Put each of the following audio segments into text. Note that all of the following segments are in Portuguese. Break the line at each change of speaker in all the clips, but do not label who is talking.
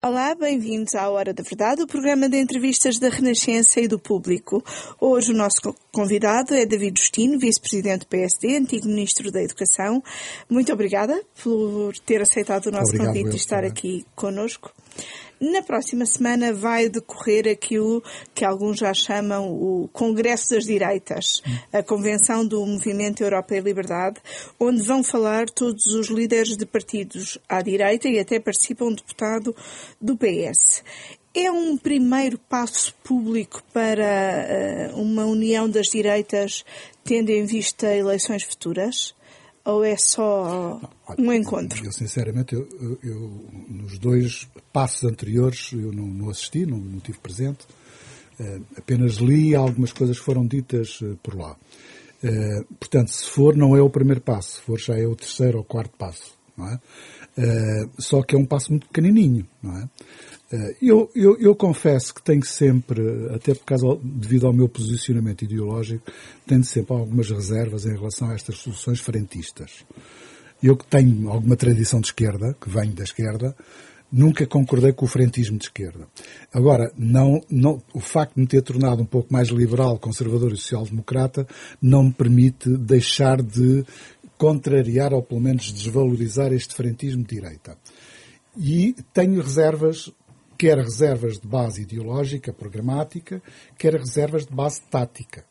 Olá, bem-vindos à Hora da Verdade, o programa de entrevistas da Renascença e do Público. Hoje o nosso convidado é David Justino, vice-presidente do PSD, antigo ministro da Educação. Muito obrigada por ter aceitado o nosso
Obrigado,
convite e estar
também.
aqui conosco. Na próxima semana vai decorrer aquilo que alguns já chamam o Congresso das Direitas, a Convenção do Movimento Europa e Liberdade, onde vão falar todos os líderes de partidos à direita e até participa um deputado do PS. É um primeiro passo público para uh, uma união das direitas, tendo em vista eleições futuras? Ou é só um encontro?
Eu, sinceramente, eu, eu, nos dois passos anteriores, eu não, não assisti, não, não tive presente. Uh, apenas li algumas coisas que foram ditas uh, por lá. Uh, portanto, se for, não é o primeiro passo. Se for, já é o terceiro ou quarto passo. Não é? só que é um passo muito pequenininho. Não é? Eu, eu, eu, confesso que tenho sempre, até por causa, devido ao meu posicionamento ideológico, tenho sempre algumas reservas em relação a estas soluções frentistas. Eu que tenho alguma tradição de esquerda, que venho da esquerda, nunca concordei com o frentismo de esquerda. Agora, não, não, o facto de me ter tornado um pouco mais liberal, conservador e social-democrata não me permite deixar de contrariar ou pelo menos desvalorizar este frentismo de direita. E tenho reservas quer reservas de base ideológica, programática, quer reservas de base tática,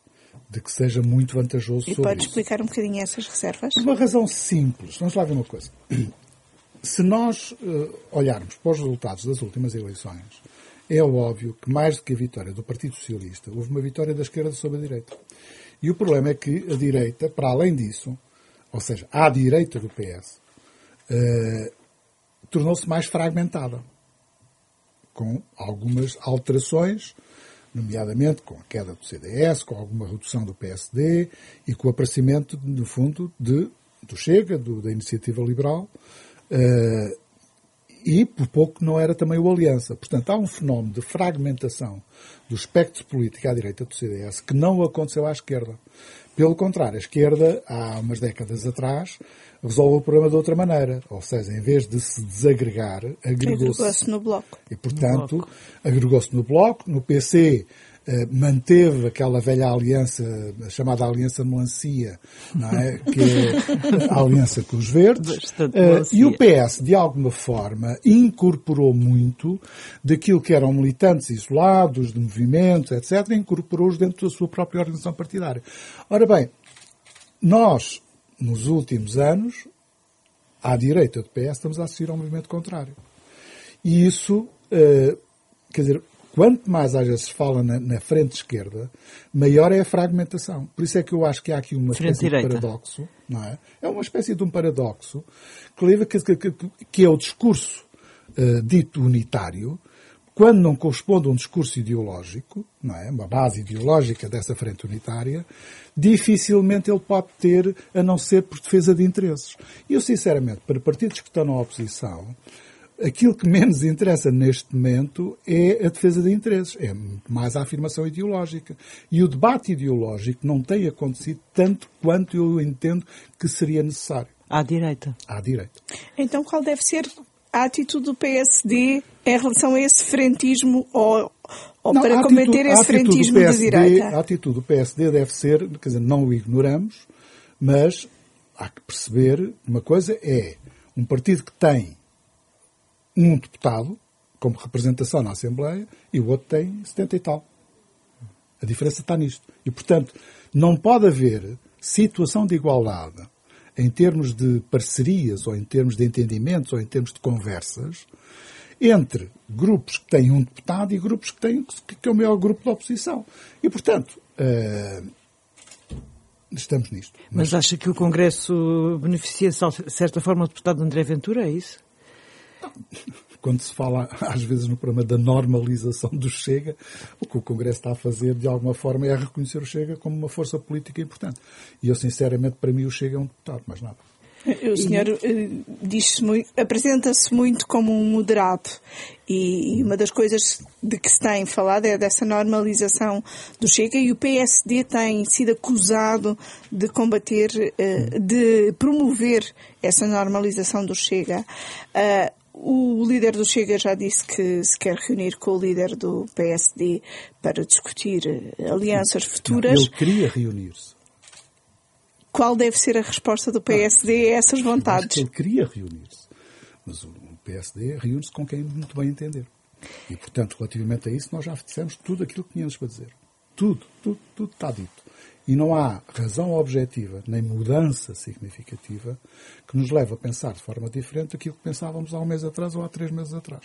de que seja muito vantajoso
e pode explicar um bocadinho essas reservas?
Por uma razão simples. Vamos lá ver uma coisa. Se nós uh, olharmos para os resultados das últimas eleições, é óbvio que mais do que a vitória do Partido Socialista, houve uma vitória da esquerda sobre a direita. E o problema é que a direita, para além disso, ou seja, à direita do PS, uh, tornou-se mais fragmentada com algumas alterações, nomeadamente com a queda do CDS, com alguma redução do PSD e com o aparecimento, no fundo, de, do Chega, do, da Iniciativa Liberal, uh, e por pouco não era também o Aliança. Portanto, há um fenómeno de fragmentação do espectro político à direita do CDS que não aconteceu à esquerda. Pelo contrário, a esquerda, há umas décadas atrás, resolve o problema de outra maneira. Ou seja, em vez de se desagregar, agregou-se.
Agregou-se no bloco.
E, portanto, agregou-se no bloco. No PC, eh, manteve aquela velha aliança, chamada Aliança Melancia, não é? que é a aliança com os verdes. Eh, e o PS, de alguma forma, incorporou muito daquilo que eram militantes isolados, de movimentos, etc., incorporou-os dentro da sua própria organização partidária. Ora bem, nós, nos últimos anos, à direita do PS, estamos a assistir a um movimento contrário. E isso, uh, quer dizer, quanto mais às vezes se fala na, na, frente esquerda, maior é a fragmentação. Por isso é que eu acho que há aqui uma
frente
espécie
direita.
de paradoxo, não é? É uma espécie de um paradoxo que leva que, que, que é o discurso uh, dito unitário, quando não corresponde a um discurso ideológico, não é? uma base ideológica dessa frente unitária, dificilmente ele pode ter, a não ser por defesa de interesses. E eu, sinceramente, para partidos que estão na oposição, aquilo que menos interessa neste momento é a defesa de interesses, é mais a afirmação ideológica. E o debate ideológico não tem acontecido tanto quanto eu entendo que seria necessário.
À direita.
À direita.
Então qual deve ser a atitude do PSD em relação a esse frentismo ou, ou
não,
para
atitude,
combater esse frentismo da direita?
A atitude do PSD deve ser, quer dizer, não o ignoramos, mas há que perceber uma coisa é um partido que tem um deputado como representação na Assembleia e o outro tem 70 e tal. A diferença está nisto. E, portanto, não pode haver situação de igualdade em termos de parcerias, ou em termos de entendimentos, ou em termos de conversas, entre grupos que têm um deputado e grupos que têm que é o maior grupo da oposição. E, portanto, uh, estamos nisto.
Mas, Mas acha que o Congresso beneficia, de certa forma, o deputado André Ventura? É isso?
Quando se fala, às vezes, no problema da normalização do Chega, o que o Congresso está a fazer, de alguma forma, é reconhecer o Chega como uma força política importante. E eu, sinceramente, para mim, o Chega é um deputado, mais nada.
O senhor e... diz apresenta-se muito como um moderado e uma das coisas de que se tem falado é dessa normalização do Chega e o PSD tem sido acusado de combater, de promover essa normalização do Chega. O líder do Chega já disse que se quer reunir com o líder do PSD para discutir eh, alianças futuras.
Não, ele queria reunir-se.
Qual deve ser a resposta do PSD a essas vontades?
ele queria reunir-se. Mas o PSD reúne-se com quem muito bem entender. E, portanto, relativamente a isso, nós já dissemos tudo aquilo que tínhamos para dizer. Tudo, tudo, tudo está dito. E não há razão objetiva, nem mudança significativa, que nos leve a pensar de forma diferente daquilo que pensávamos há um mês atrás ou há três meses atrás.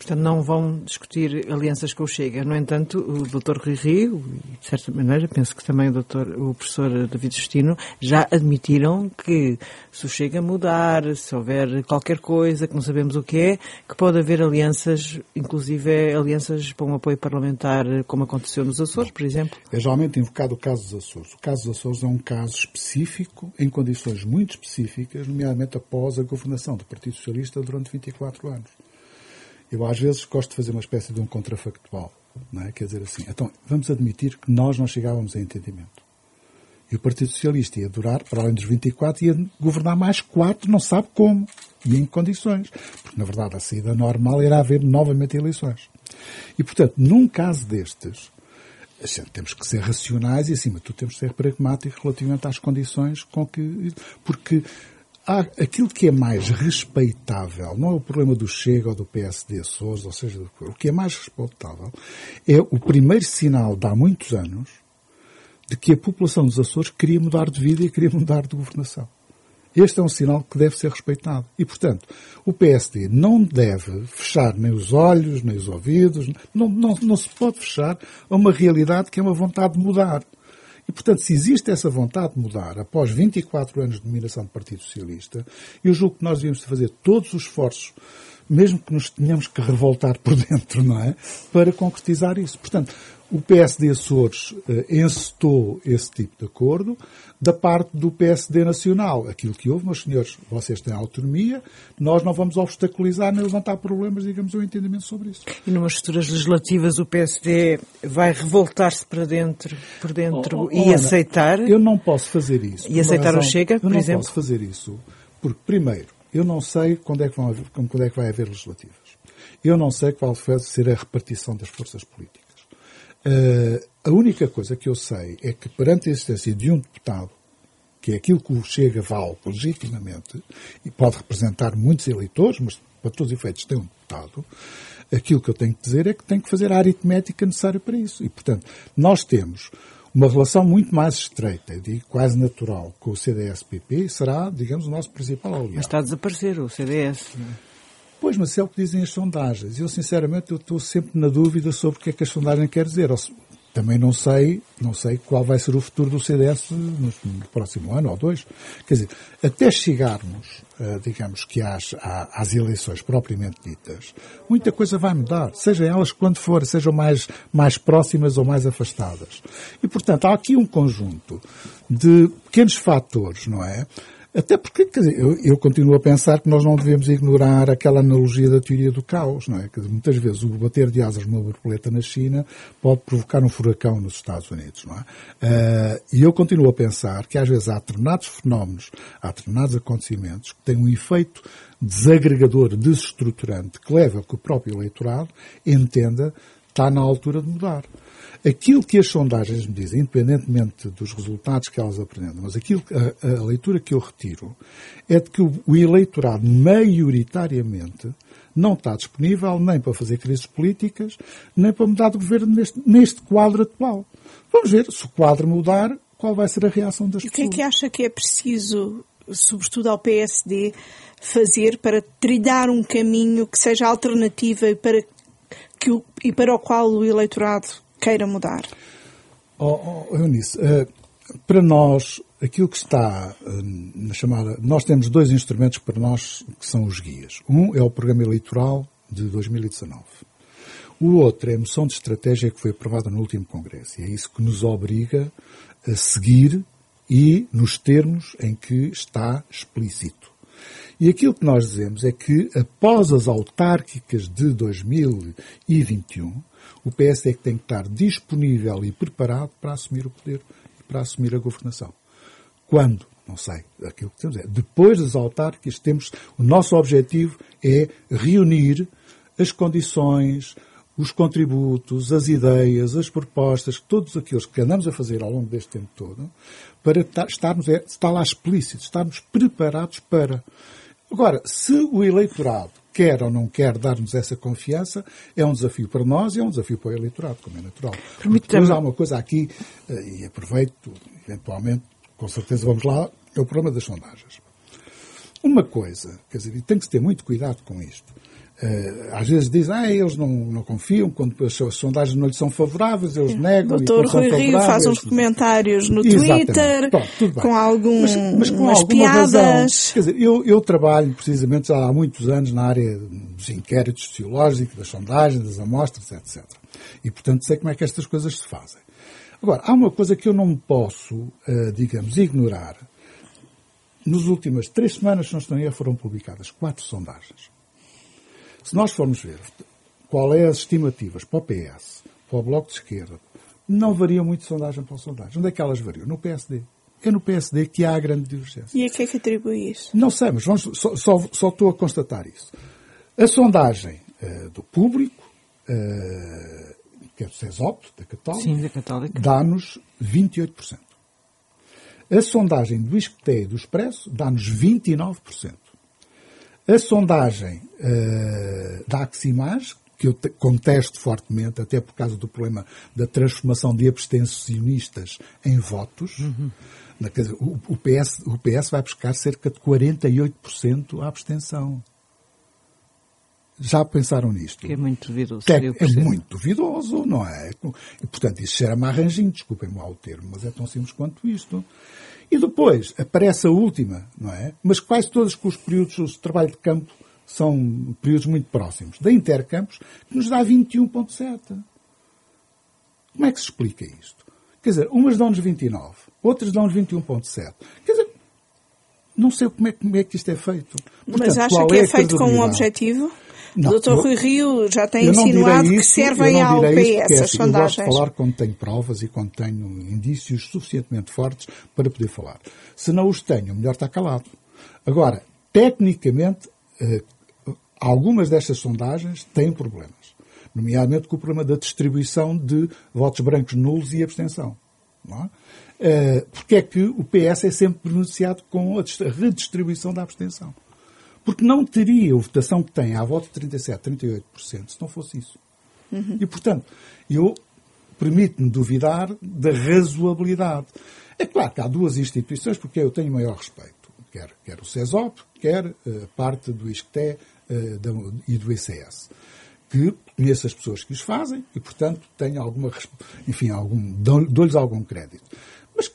Portanto, não vão discutir alianças com o Chega. No entanto, o Dr. Rui Rio, e de certa maneira, penso que também o, Dr., o professor David Justino, já admitiram que se o Chega mudar, se houver qualquer coisa que não sabemos o que é, que pode haver alianças, inclusive alianças para um apoio parlamentar, como aconteceu nos Açores, por exemplo.
É geralmente invocado o caso Açores. O caso dos Açores é um caso específico, em condições muito específicas, nomeadamente após a governação do Partido Socialista durante 24 anos. Eu às vezes gosto de fazer uma espécie de um contrafactual. Não é? Quer dizer assim, então vamos admitir que nós não chegávamos a entendimento. E o Partido Socialista ia durar, para além dos 24, ia governar mais quatro, não sabe como e em condições. Porque, na verdade, a saída normal era haver novamente eleições. E, portanto, num caso destes, temos que ser racionais e, acima de tudo, temos que ser pragmáticos relativamente às condições com que. Porque há aquilo que é mais respeitável, não é o problema do Chega ou do PSD Sousa, ou seja, o que é mais respeitável é o primeiro sinal de há muitos anos de que a população dos Açores queria mudar de vida e queria mudar de governação. Este é um sinal que deve ser respeitado. E, portanto, o PSD não deve fechar nem os olhos, nem os ouvidos, não, não, não se pode fechar a uma realidade que é uma vontade de mudar. E, portanto, se existe essa vontade de mudar após 24 anos de dominação do Partido Socialista, eu julgo que nós devíamos fazer todos os esforços, mesmo que nos tenhamos que revoltar por dentro, não é? Para concretizar isso. Portanto, o PSD Açores eh, encetou esse tipo de acordo da parte do PSD Nacional. Aquilo que houve, meus senhores, vocês têm autonomia, nós não vamos obstaculizar nem levantar problemas, digamos, um entendimento sobre isso.
E numas futuras legislativas o PSD vai revoltar-se para dentro, por dentro oh, oh, e Ana, aceitar?
Eu não posso fazer isso.
E aceitar razão, o Chega, por
eu não
exemplo?
posso fazer isso porque, primeiro, eu não sei quando é que, vão haver, quando é que vai haver legislativas. Eu não sei qual vai ser a repartição das forças políticas. Uh, a única coisa que eu sei é que perante a existência de um deputado, que é aquilo que o Chega vale legitimamente, e pode representar muitos eleitores, mas para todos os efeitos tem um deputado, aquilo que eu tenho que dizer é que tem que fazer a aritmética necessária para isso. E, portanto, nós temos uma relação muito mais estreita, e quase natural, com o CDS-PP, será, digamos, o nosso principal aliado.
Mas está a desaparecer o CDS. Não é?
Pois, mas é o que dizem as sondagens. Eu, sinceramente, eu estou sempre na dúvida sobre o que é que a sondagem quer dizer. Também não sei, não sei qual vai ser o futuro do CDS no, próximo ano ou dois. Quer dizer, até chegarmos, uh, digamos que às, às eleições propriamente ditas, muita coisa vai mudar, seja elas quando for, sejam mais, mais próximas ou mais afastadas. E, portanto, há aqui um conjunto de pequenos fatores, não é? Até porque, quer dizer, eu, eu, continuo a pensar que nós não devemos ignorar aquela analogia da teoria do caos, não é? Que muitas vezes o bater de asas numa borboleta na China pode provocar um furacão nos Estados Unidos, não é? Uh, e eu continuo a pensar que às vezes há determinados fenómenos, há determinados acontecimentos que têm um efeito desagregador, desestruturante, que leva a que o próprio eleitorado entenda está na altura de mudar. Aquilo que as sondagens me dizem, independentemente dos resultados que elas apresentam, mas aquilo, a, a leitura que eu retiro é de que o, o eleitorado, maioritariamente, não está disponível nem para fazer crises políticas, nem para mudar de governo neste, neste quadro atual. Vamos ver, se o quadro mudar, qual vai ser a reação das
e
pessoas.
E o que é que acha que é preciso, sobretudo ao PSD, fazer para trilhar um caminho que seja alternativa e para, que o, e para o qual o eleitorado queira mudar?
Oh, oh, Eunice, uh, para nós, aquilo que está uh, na chamada. Nós temos dois instrumentos para nós que são os guias. Um é o programa eleitoral de 2019. O outro é a moção de estratégia que foi aprovada no último Congresso. E é isso que nos obriga a seguir e nos termos em que está explícito. E aquilo que nós dizemos é que, após as autárquicas de 2021, o PS é que tem que estar disponível e preparado para assumir o poder e para assumir a governação. Quando? Não sei. Aquilo que temos é, depois das autárquicas, temos, o nosso objetivo é reunir as condições, os contributos, as ideias, as propostas, todos aqueles que andamos a fazer ao longo deste tempo todo, para estarmos, é, estar lá explícitos, estarmos preparados para. Agora, se o eleitorado quer ou não quer dar-nos essa confiança, é um desafio para nós e é um desafio para o eleitorado, como é natural. Depois há uma coisa aqui, eh, e aproveito, eventualmente, com certeza vamos lá, é o problema das sondagens. Uma coisa, quer dizer, e tem que se ter muito cuidado com isto, às vezes dizem, ah, eles não, não confiam, quando as, as sondagens não lhes são favoráveis, eles negam.
O doutor Rui Rio faz uns comentários no Twitter, Pronto, com algumas mas, mas com piadas. Razão.
Quer dizer, eu, eu trabalho precisamente há muitos anos na área dos inquéritos sociológicos, das sondagens, das amostras, etc. E, portanto, sei como é que estas coisas se fazem. Agora, há uma coisa que eu não posso, uh, digamos, ignorar. Nas últimas três semanas, se não estou em foram publicadas quatro sondagens se nós formos ver qual é as estimativas para o PS, para o Bloco de Esquerda, não variam muito de sondagem para sondagem. Onde é que elas variam? No PSD. É no PSD que há a grande divergência.
E a que é que atribui isso?
Não sei, mas vamos, só, só, só estou a constatar isso. A sondagem uh, do público, uh, que é do CESOP, da Católica,
Sim, da Católica.
dá-nos 28%. A sondagem do ISCTE e do Expresso dá-nos 29%. A sondagem uh, da Aximage, que eu contesto fortemente, até por causa do problema da transformação de abstencionistas em votos, uhum. na, dizer, o, o, PS, o PS vai buscar cerca de 48% à abstenção. Já pensaram nisto?
Que é muito duvidoso.
É, é muito duvidoso, não é? E, portanto, isso cheira-me arranjinho, desculpem-me lá o termo, mas é tão simples quanto isto. E depois aparece a última, não é? Mas quase todos os períodos de trabalho de campo são períodos muito próximos. Da Intercampos, que nos dá 21,7. Como é que se explica isto? Quer dizer, umas dão-nos 29, outras dão-nos 21,7. Quer dizer, não sei como é, como é que isto é feito.
Portanto, Mas acha que é, é feito com um objetivo? Não, o Dr. Rui Rio já tem insinuado que servem ao PS
isso,
as sondagens.
Eu gosto de falar quando tenho provas e quando tenho indícios suficientemente fortes para poder falar. Se não os tenho, melhor estar calado. Agora, tecnicamente, eh, algumas destas sondagens têm problemas. Nomeadamente com o problema da distribuição de votos brancos nulos e abstenção. Não é? Eh, porque é que o PS é sempre beneficiado com a redistribuição da abstenção? Porque não teria a votação que tem à volta de 37, 38%, se não fosse isso. Uhum. E, portanto, eu permito-me duvidar da razoabilidade. É claro que há duas instituições porque eu tenho maior respeito. Quer, quer o CESOP, quer uh, parte do ISCTE uh, e do ICS. Que conheço as pessoas que os fazem e, portanto, tenho alguma, enfim, algum, dou-lhes algum crédito. Mas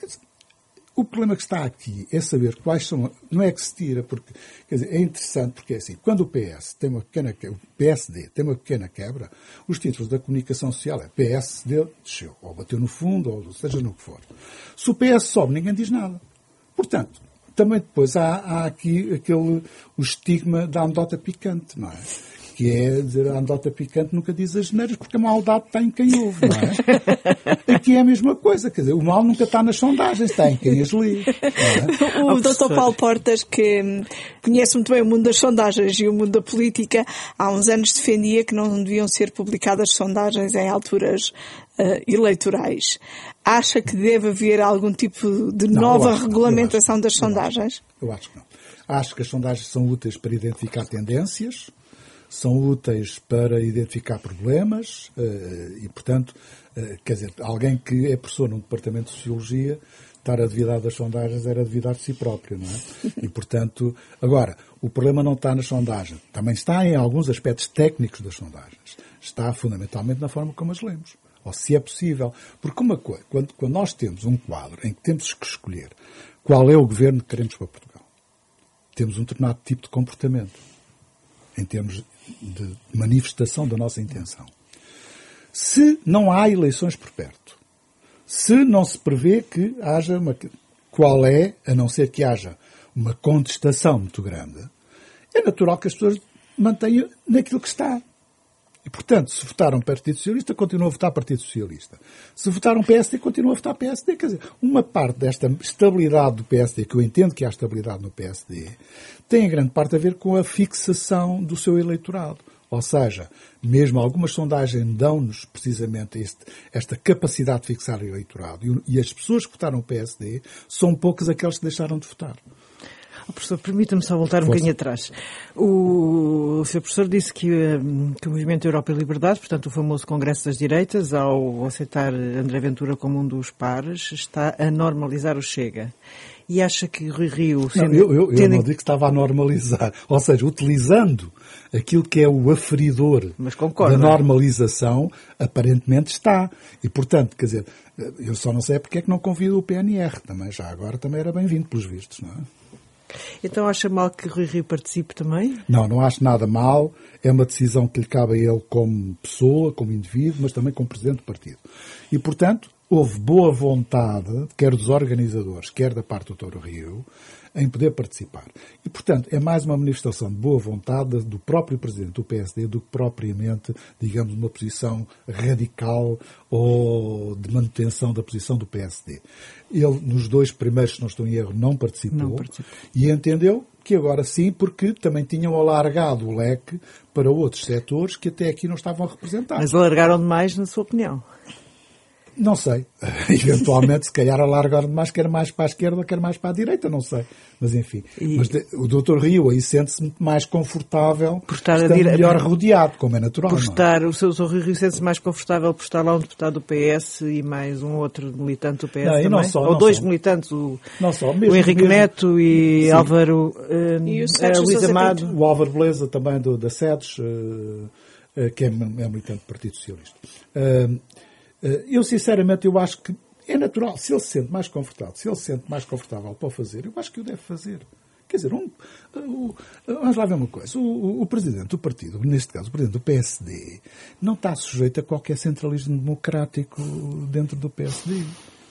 o problema que está aqui é saber quais são. Não é que se tira, porque quer dizer, é interessante porque é assim, quando o PS tem uma pequena o PSD tem uma pequena quebra, os títulos da comunicação social é PSD desceu, ou bateu no fundo, ou seja no que for. Se o PS sobe, ninguém diz nada. Portanto, também depois há, há aqui aquele o estigma da andota picante, não é? Que é dizer a andota picante nunca diz as geneiras porque a maldade está em quem ouve, não é? Aqui é a mesma coisa, quer dizer, o mal nunca está nas sondagens, está em quem as lê.
É? O Dr. Paulo Portas, que conhece muito bem o mundo das sondagens e o mundo da política, há uns anos defendia que não deviam ser publicadas sondagens em alturas uh, eleitorais. Acha que deve haver algum tipo de não, nova regulamentação das sondagens?
Eu acho que não. Acho que as sondagens são úteis para identificar tendências, são úteis para identificar problemas eh, e, portanto, eh, quer dizer, alguém que é professor num departamento de Sociologia, estar a duvidar das sondagens era duvidar de si próprio, não é? E, portanto, agora, o problema não está nas sondagens, também está em alguns aspectos técnicos das sondagens. Está fundamentalmente na forma como as lemos. Ou se é possível. Porque uma coisa, quando, quando nós temos um quadro em que temos que escolher qual é o governo que queremos para Portugal, temos um determinado tipo de comportamento em termos de manifestação da nossa intenção. Se não há eleições por perto, se não se prevê que haja uma. Qual é, a não ser que haja uma contestação muito grande, é natural que as pessoas mantenham naquilo que está. E, portanto, se votaram Partido Socialista, continuam a votar Partido Socialista. Se votaram PSD, continuam a votar PSD. Quer dizer, uma parte desta estabilidade do PSD, que eu entendo que há estabilidade no PSD, tem em grande parte a ver com a fixação do seu eleitorado. Ou seja, mesmo algumas sondagens dão-nos precisamente este, esta capacidade de fixar o eleitorado. E, e as pessoas que votaram PSD são poucas aquelas que deixaram de votar.
Oh, professor, permita-me só voltar um bocadinho atrás. O, o Sr. Professor disse que, hum, que, o Movimento Europa e Liberdade, portanto o famoso Congresso das Direitas, ao aceitar André Ventura como um dos pares, está a normalizar o Chega. E acha que Rui Rio...
Sendo, não, eu, eu, eu não digo que estava a normalizar. Ou seja, utilizando aquilo que é o aferidor da normalização, aparentemente está. E, portanto, quer dizer, eu só não sei porque é que não convido o PNR também. Já agora também era bem-vindo, pelos vistos, não é?
Então acha mal que Rui Rio participe também?
Não, não acho nada mal. É uma decisão que lhe cabe a ele como pessoa, como indivíduo, mas também como presidente do partido. E, portanto, houve boa vontade, quer dos organizadores, quer da parte do Touro Rio, em poder participar. E, portanto, é mais uma manifestação de boa vontade do próprio presidente do PSD do que propriamente, digamos, uma posição radical ou de manutenção da posição do PSD. Ele, nos dois primeiros, se não estou em erro, não participou, não participou. e entendeu que agora sim, porque também tinham alargado o leque para outros setores que até aqui não estavam representados.
Mas alargaram demais, na sua opinião?
Não sei. Eventualmente, se calhar alargaram demais, quer mais para a esquerda, quer mais para a direita, não sei. Mas enfim. E... Mas de, o Dr. Rio aí sente-se muito mais confortável, por estar a dire... melhor rodeado, como é natural.
Por
é?
estar, o seu Dr. Rio sente-se mais confortável por estar lá um deputado do PS e mais um outro militante do PS não, também? Não só, Ou não dois só. militantes, o, não só, mesmo, o Henrique mesmo, Neto e sim. Álvaro um, e o uh, Luís Amado.
O Álvaro Beleza também do, da SEDES, uh, uh, que é, é militante do Partido Socialista. Uh, eh, eu, sinceramente, eu acho que é natural. Se ele se sente mais confortável, se ele se sente mais confortável para o fazer, eu acho que o deve fazer. Quer dizer, um, vamos lá ver uma coisa. O, o, o, presidente do partido, neste caso o presidente do PSD, não está sujeito a qualquer centralismo democrático dentro do PSD.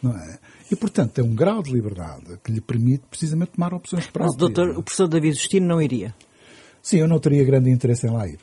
Não é? E, portanto, tem um grau de liberdade que lhe permite precisamente tomar opções próprias.
Mas, doutor, o professor David Justino não iria?
Sim, eu não teria grande interesse em lá ir.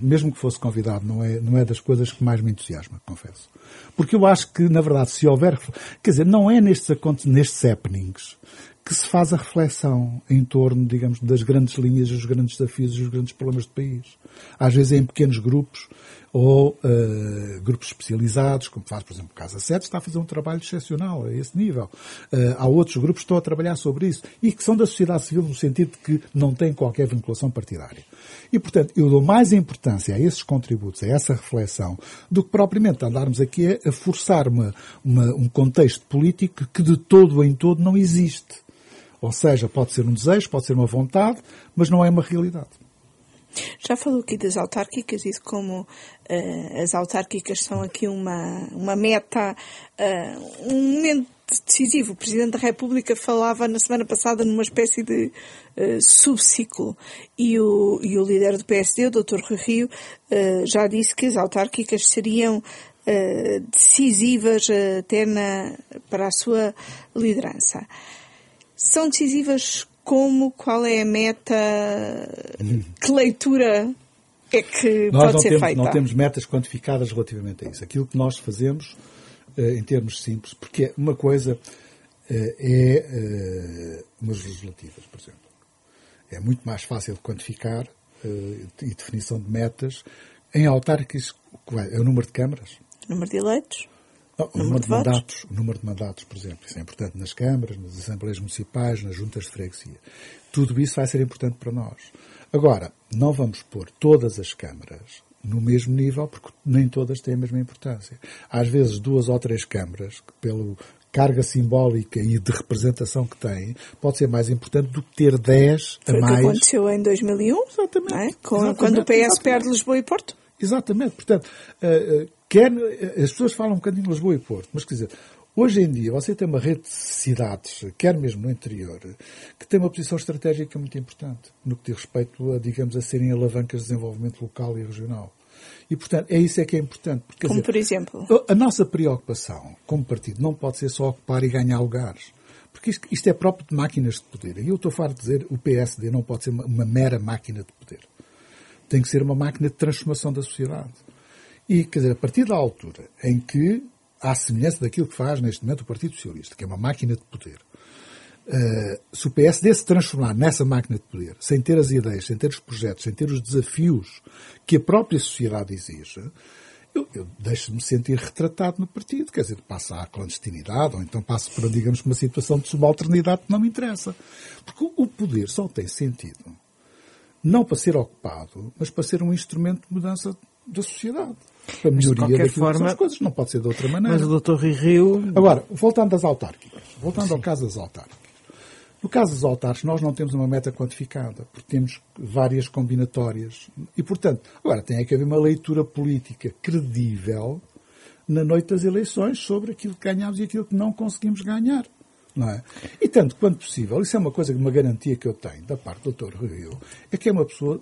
Mesmo que fosse convidado, não é, não é das coisas que mais me entusiasma, confesso. Porque eu acho que, na verdade, se houver. Quer dizer, não é nestes, nestes happenings que se faz a reflexão em torno, digamos, das grandes linhas, dos grandes desafios e dos grandes problemas do país. Às vezes é em pequenos grupos ou uh, grupos especializados, como faz, por exemplo, o Casa 7, está a fazer um trabalho excepcional a esse nível. Uh, há outros grupos que estão a trabalhar sobre isso e que são da sociedade civil no sentido de que não têm qualquer vinculação partidária. E, portanto, eu dou mais importância a esses contributos, a essa reflexão, do que propriamente andarmos aqui a, forçar uma, uma, um contexto político que de todo em todo não existe. Ou seja, pode ser um desejo, pode ser uma vontade, mas não é uma realidade.
Já falou aqui das autárquicas e de como uh, as autárquicas são aqui uma, uma meta, uh, um momento decisivo. O Presidente da República falava na semana passada numa espécie de uh, subciclo e o, e o líder do PSD, o Dr. Rui Rio, já disse que as autárquicas seriam decisivas até na, para a sua liderança são decisivas como, qual é a meta, que leitura é que nós pode ser
temos,
feita?
Não temos metas quantificadas relativamente a isso. Aquilo que nós fazemos, eh, em termos simples, porque uma coisa eh, é eh, umas legislativas, por exemplo. É muito mais fácil de quantificar e definição de metas em autárquicos, é o número de câmaras.
Número de eleitos.
O número de, mandatos, o número de mandatos, por exemplo, isso é importante nas câmaras, nas assembleias municipais, nas juntas de freguesia. Tudo isso vai ser importante para nós. Agora, não vamos pôr todas as câmaras no mesmo nível, porque nem todas têm a mesma importância. Às vezes, duas ou três câmaras, que pelo carga simbólica e de representação que têm, pode ser mais importante do que ter dez a
Foi
mais.
Que aconteceu em 2001,
exatamente,
é? exatamente quando o PS exatamente. perde Lisboa e Porto.
Exatamente. Portanto, uh, uh, quer, as pessoas falam um bocadinho de Lisboa e Porto, mas quer dizer, hoje em dia você tem uma rede de cidades, quer mesmo no interior, que tem uma posição estratégica muito importante no que diz respeito a, digamos, a serem alavancas de desenvolvimento local e regional. E, portanto, é isso é que é importante.
Porque, como dizer, por exemplo?
A nossa preocupação como partido não pode ser só ocupar e ganhar lugares. Porque isto, isto é próprio de máquinas de poder. E eu estou farto de dizer o PSD não pode ser uma, uma mera máquina de poder. tem que ser uma máquina de transformação da sociedade. E, quer dizer, a partir da altura em que, à semelhança daquilo que faz neste momento o Partido Socialista, que é uma máquina de poder, uh, se o PSD se transformar nessa máquina de poder, sem ter as ideias, sem ter os projetos, sem ter os desafios que a própria sociedade exige, eu, eu deixo-me sentir retratado no partido, quer dizer, passa à clandestinidade, ou então passo para, digamos, uma situação de subalternidade que não me interessa. Porque o poder só tem sentido não para ser ocupado, mas para ser um instrumento de mudança da sociedade. Para melhoria daquilo forma, que são as coisas. Não pode ser de outra maneira.
Mas o Dr. Rio...
Agora, voltando às autárquicas. Voltando Sim. ao caso das autárquicas. No caso das autárquicas, nós não temos uma meta quantificada, porque temos várias combinatórias. E, portanto, agora tem que haver uma leitura política credível na noite das eleições sobre aquilo que ganhamos e aquilo que não conseguimos ganhar. Não é? E tanto quanto possível, isso é uma coisa, uma garantia que eu tenho da parte do Dr. Rio, é que é uma pessoa,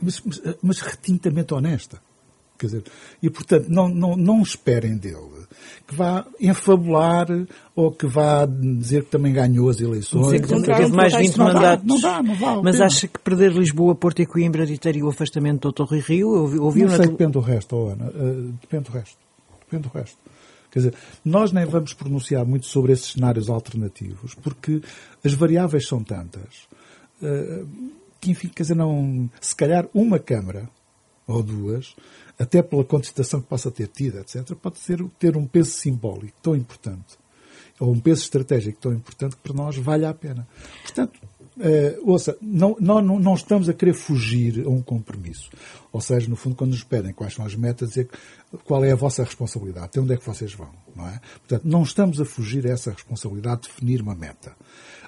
mas, mas, mas retintamente honesta. Quer dizer, e portanto, não, não, não esperem dele que vá enfabular ou que vá dizer que também ganhou as eleições.
que teve mais 20 mandatos. Não dá, não vale. Mas acha que perder Lisboa, Porto e Coimbra ditaria o afastamento do Dr. Rio?
Ouviu, não sei, depende do resto, oh Ana. Uh, depende do resto. Depende do resto. Quer dizer, nós nem vamos pronunciar muito sobre esses cenários alternativos, porque as variáveis são tantas uh, que, enfim, quer dizer, não, se calhar uma Câmara ou duas, até pela contestação que possa ter tido, etc., pode ser, ter um peso simbólico tão importante, ou um peso estratégico tão importante que para nós vale a pena. Portanto, Uh, ouça, não, não, não estamos a querer fugir a um compromisso. Ou seja, no fundo, quando nos pedem quais são as metas, dizer qual é a vossa responsabilidade, até onde é que vocês vão, não é? Portanto, não estamos a fugir a essa responsabilidade de definir uma meta.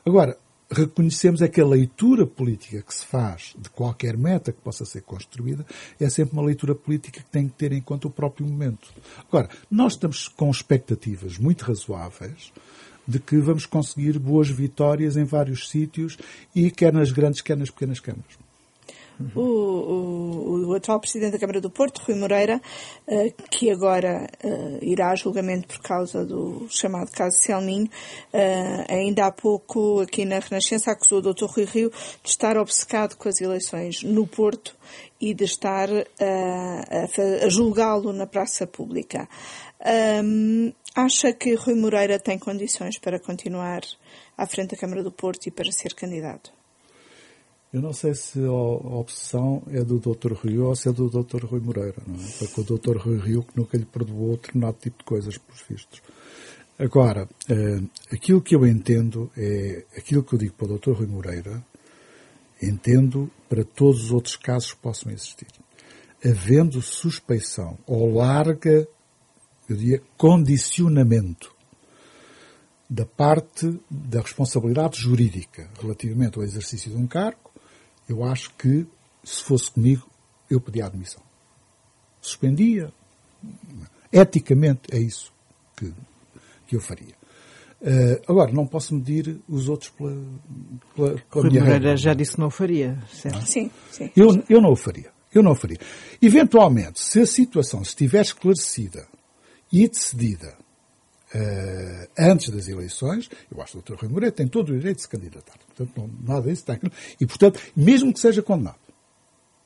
Agora, reconhecemos é que a leitura política que se faz de qualquer meta que possa ser construída é sempre uma leitura política que tem que ter em conta o próprio momento. Agora, nós estamos com expectativas muito razoáveis de que vamos conseguir boas vitórias em vários sítios e quer nas grandes, quer nas pequenas câmaras.
O, o, o, atual Presidente da Câmara do Porto, Rui Moreira, uh, que agora uh, irá a julgamento por causa do chamado caso Selminho, uh, ainda há pouco aqui na Renascença acusou o Dr. Rui Rio de estar obcecado com as eleições no Porto e de estar a, a julgá-lo na praça pública. Um, Acha que Rui Moreira tem condições para continuar à frente da Câmara do Porto e para ser candidato?
Eu não sei se a opção é do Dr. Rui ou se é do Dr. Rui Moreira, não é? Porque o Dr. Rui Rio que nunca lhe perdoou determinado tipo de coisas, pelos vistos. Agora, eh, aquilo que eu entendo é aquilo que eu digo para o Dr. Rui Moreira, entendo para todos os outros casos que possam existir. Havendo suspeição ou larga eu diria, condicionamento da parte da responsabilidade jurídica relativamente ao exercício de um cargo, eu acho que, se fosse comigo, eu pedia admissão. Suspendia. Eticamente, é isso que, que eu faria. Uh, agora, não posso medir os outros pela, pela, pela
minha Moreira já disse que não o faria, certo?
Sim, sim.
Eu, eu não o faria. Eu não o faria. Eventualmente, se a situação estiver esclarecida e decidida uh, antes das eleições, eu acho que o Dr. Rui Moreira tem todo o direito de se candidatar. Portanto, não, nada disso está. E, portanto, mesmo que seja condenado,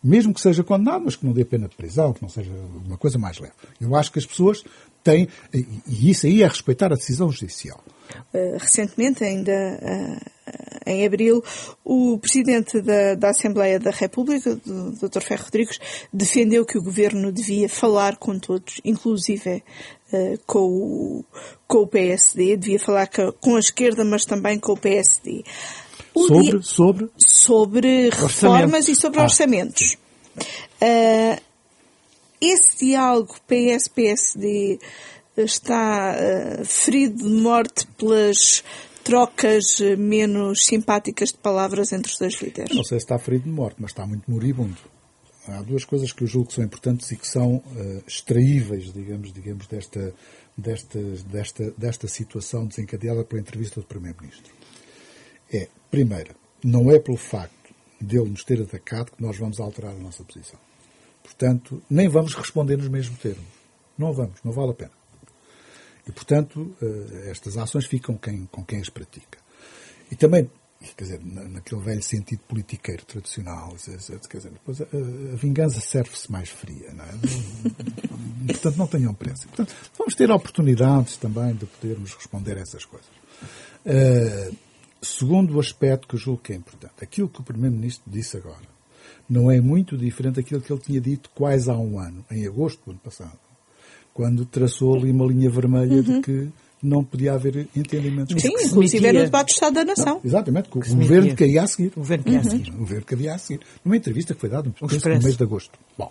mesmo que seja condenado, mas que não dê pena de prisão, que não seja uma coisa mais leve. Eu acho que as pessoas têm, e isso aí é respeitar a decisão judicial.
Uh, recentemente, ainda uh, em abril, o Presidente da, da Assembleia da República, o Dr. Ferro Rodrigues, defendeu que o Governo devia falar com todos, inclusive uh, com, o, com o PSD, devia falar com a esquerda, mas também com o PSD.
O sobre, dia, sobre?
Sobre reformas e sobre ah, orçamentos. Uh, esse diálogo PS-PSD está uh, ferido de morte pelas trocas eh, menos simpáticas de palavras entre os dois líderes?
Não sei se está ferido de morte, mas está muito moribundo. Há duas coisas que eu julgo que são importantes e que são uh, extraíveis, digamos, digamos desta, desta, desta, desta situação desencadeada pela entrevista do Primeiro-Ministro. É, primeiro, não é pelo facto de ele nos ter atacado que nós vamos alterar a nossa posição. Portanto, nem vamos responder nos mesmos termos. Não vamos, não vale a pena. E, portanto, eh, estas ações ficam quem, com quem as pratica. E também quer dizer, naquele velho sentido politiqueiro tradicional, quer dizer, depois a, a vingança serve-se mais fria, não é? Portanto, não tenham pressa. Portanto, vamos ter oportunidades também de podermos responder a essas coisas. Uh, segundo o aspecto que eu julgo que é importante, aquilo que o Primeiro-Ministro disse agora não é muito diferente daquilo que ele tinha dito quase há um ano, em agosto do ano passado, quando traçou ali uma linha vermelha uhum. de que não podia haver entendimentos.
Sim, inclusive era no debate do Estado da Nação.
Não, exatamente, com o governo que ia a seguir.
O governo que ia a seguir.
O governo que havia a seguir. Numa entrevista que foi dada no mês de agosto. Bom,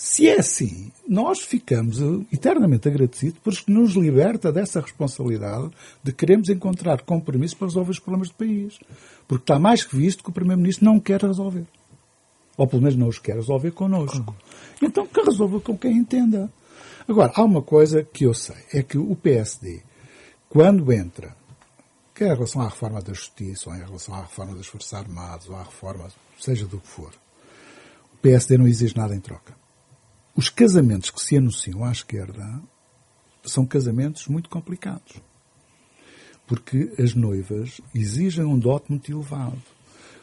se é assim, nós ficamos eternamente agradecidos porque nos liberta dessa responsabilidade de queremos encontrar compromissos para resolver os problemas do país. Porque está mais que visto que o Primeiro-Ministro não quer resolver. Ou pelo menos não os quer resolver connosco. Então que resolva com quem entenda. Agora, há uma coisa que eu sei, é que o PSD, quando entra, quer em relação à reforma da justiça, ou em relação à reforma das Forças Armadas, ou à reforma, seja do que for, o PSD não exige nada em troca. Os casamentos que se anunciam à esquerda são casamentos muito complicados. Porque as noivas exigem um dote muito elevado.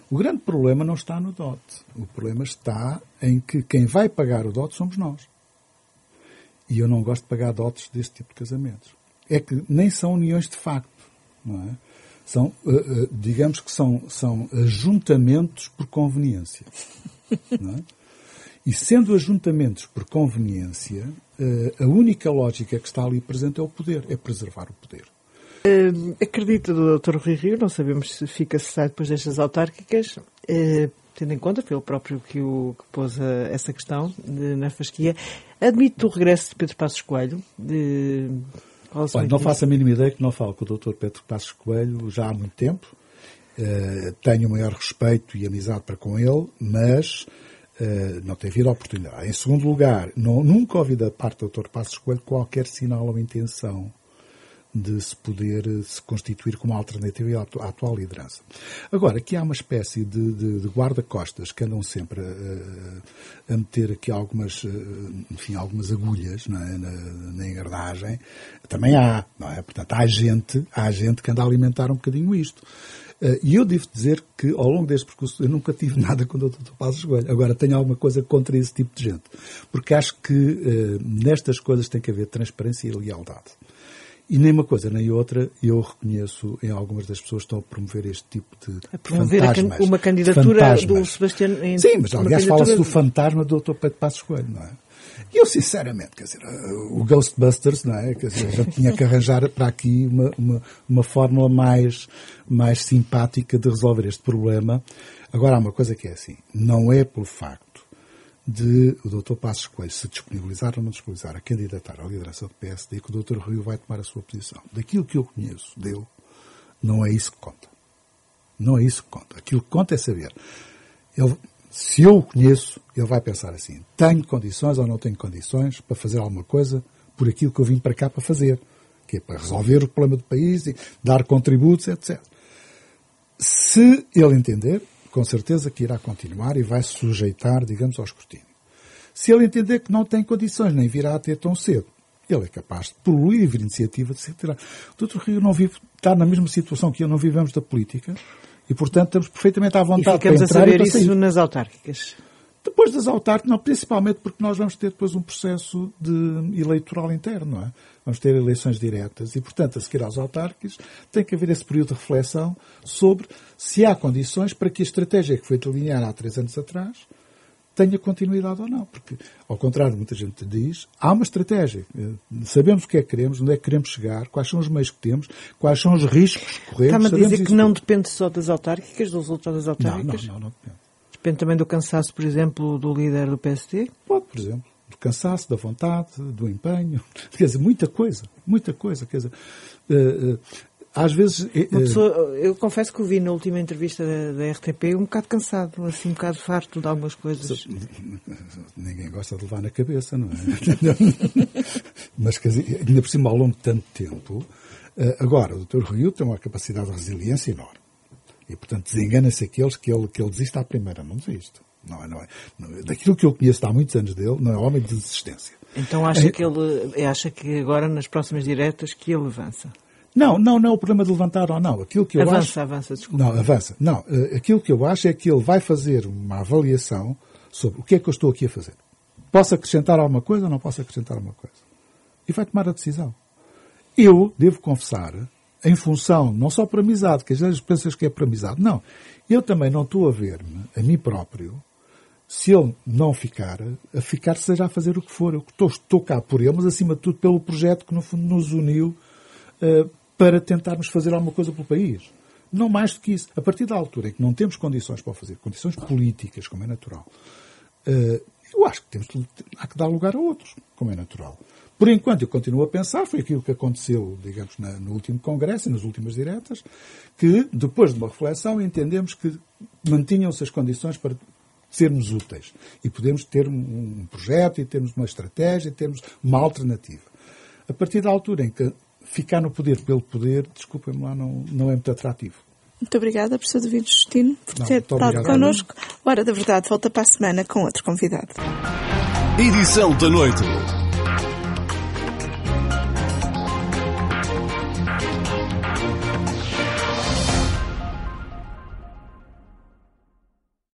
O grande problema não está no dote. O problema está em que quem vai pagar o dote somos nós. E eu não gosto de pagar dotes deste tipo de casamentos. É que nem são uniões de facto, não é? São, uh, uh, digamos que são, são ajuntamentos por conveniência. Não é? E sendo ajuntamentos por conveniência, uh, a única lógica que está ali presente é o poder, é preservar o poder.
Uh, acredito do Dr. Rui Rio, não sabemos se fica cessado depois destas autárquicas, uh, tendo em conta, foi ele próprio que, o, que pôs a, essa questão de, na fasquia. Admite o regresso de Pedro Passos Coelho? De,
Olha, não faço a mínima ideia que não falo com o Dr. Pedro Passos Coelho já há muito tempo. Uh, tenho o maior respeito e amizade para com ele, mas uh, não tem havido oportunidade. Em segundo lugar, não, nunca ouvi da parte do Dr. Passos Coelho qualquer sinal ou intenção de se poder eh, se constituir como alternativa à atual liderança. Agora, aqui há uma espécie de, de, de guarda-costas que andam sempre a, a, meter aqui algumas, eh, enfim, algumas agulhas é? na, na, engrenagem. Também há, não é? Portanto, há gente, há gente que anda a alimentar um bocadinho isto. Eh, e eu devo dizer que, ao longo deste percurso, eu nunca tive nada com o Dr. Passos Coelho. Agora, tenho alguma coisa contra esse tipo de gente. Porque acho que nestas coisas tem que haver transparência e lealdade. E nem uma coisa nem outra, eu reconheço em algumas das pessoas que estão a promover este tipo de a promover fantasmas,
uma candidatura do Sebastião...
Sim, mas aliás fala-se do fantasma do Dr. Pedro Passos Coelho, não é? E eu, sinceramente, quer dizer, o Ghostbusters, não é? Quer dizer, já tinha que arranjar para aqui uma, uma, uma fórmula mais, mais simpática de resolver este problema. Agora, há uma coisa que é assim, não é pelo facto de o Dr. Passos Coelho se disponibilizar ou não disponibilizar a candidatar à liderança do PSD que o Dr. Rio vai tomar a sua posição. Daquilo que eu conheço dele, não é isso que conta. Não é isso que conta. Aquilo que conta é saber. Ele, se eu o conheço, ele vai pensar assim: tenho condições ou não tenho condições para fazer alguma coisa por aquilo que eu vim para cá para fazer, que é para resolver o problema do país e dar contributos, etc. Se ele entender, com certeza que irá continuar e vai se sujeitar, digamos, ao escrutínio. Se ele entender que não tem condições, nem virá a ter tão cedo, ele é capaz de, por livre iniciativa, de se retirar. O Dr. Rio não vive, está na mesma situação que eu, não vivemos da política e, portanto, estamos perfeitamente à vontade
e ficamos
para
entrar a saber e isso nas autárquicas.
Depois das autárquicas, não, principalmente porque nós vamos ter depois um processo de eleitoral interno, não é? Vamos ter eleições diretas e, portanto, a seguir às autárquicas, tem que haver esse período de reflexão sobre se há condições para que a estratégia que foi delineada há três anos atrás tenha continuidade ou não. Porque, ao contrário de muita gente diz, há uma estratégia. Sabemos o que é que queremos, onde é que queremos chegar, quais são os meios que temos, quais são os riscos que corremos.
Está-me a dizer que não depende só das autárquicas, dos resultados das autárquicas?
Não, não, não, não depende.
Depende também do cansaço, por exemplo, do líder do PST?
Pode, por exemplo. Do cansaço, da vontade, do empenho. Quer dizer, muita coisa. Muita coisa. Quer dizer, uh, uh, às vezes.
Uh, pessoa, eu confesso que o vi na última entrevista da, da, RTP um bocado cansado, assim, um bocado farto de algumas coisas.
Ninguém gosta de levar na cabeça, não é? Mas, quer dizer, ainda por cima, ao longo de tanto tempo. agora, o Dr. Rui tem uma capacidade de resiliência enorme. E, portanto, desengana-se aqueles que ele, que ele desiste à primeira. Não desiste. Não é, não é. Daquilo que eu conheço há muitos anos dele, não é homem de desistência.
Então acha, é, que ele, acha que agora, nas próximas diretas, que ele avança?
Não, não, não é o problema de levantar ou não. Aquilo que eu
avança,
acho...
avança, desculpa.
Não, avança. Não, uh, aquilo que eu acho é que ele vai fazer uma avaliação sobre o que é que eu estou aqui a fazer. Posso acrescentar alguma coisa ou não posso acrescentar alguma coisa? E vai tomar a decisão. Eu devo confessar, em função, não só por amizade, que às vezes pensas que é por amizade, não. Eu também não estou a ver-me, a mim próprio, se ele não ficar, a ficar seja a fazer o que for. Eu estou, estou cá por ele, mas acima de tudo pelo projeto que no fundo nos uniu uh, para tentarmos fazer alguma coisa pelo país. Não mais do que isso. A partir da altura em que não temos condições para fazer, condições políticas, como é natural, uh, eu acho que temos, há que dar lugar a outros, como é natural. Por enquanto, eu continuo a pensar, foi aquilo que aconteceu, digamos, na, no último Congresso e nas últimas diretas, que, depois de uma reflexão, entendemos que mantinham-se as condições para sermos úteis. E podemos ter um, um projeto, e termos uma estratégia, e termos uma alternativa. A partir da altura em que ficar no poder pelo poder, desculpem-me lá, não, não é muito atrativo.
Muito obrigada, professor David Justino, por não, ter estado connosco. Hora da Verdade volta para a semana com outro convidado.
Edição da noite.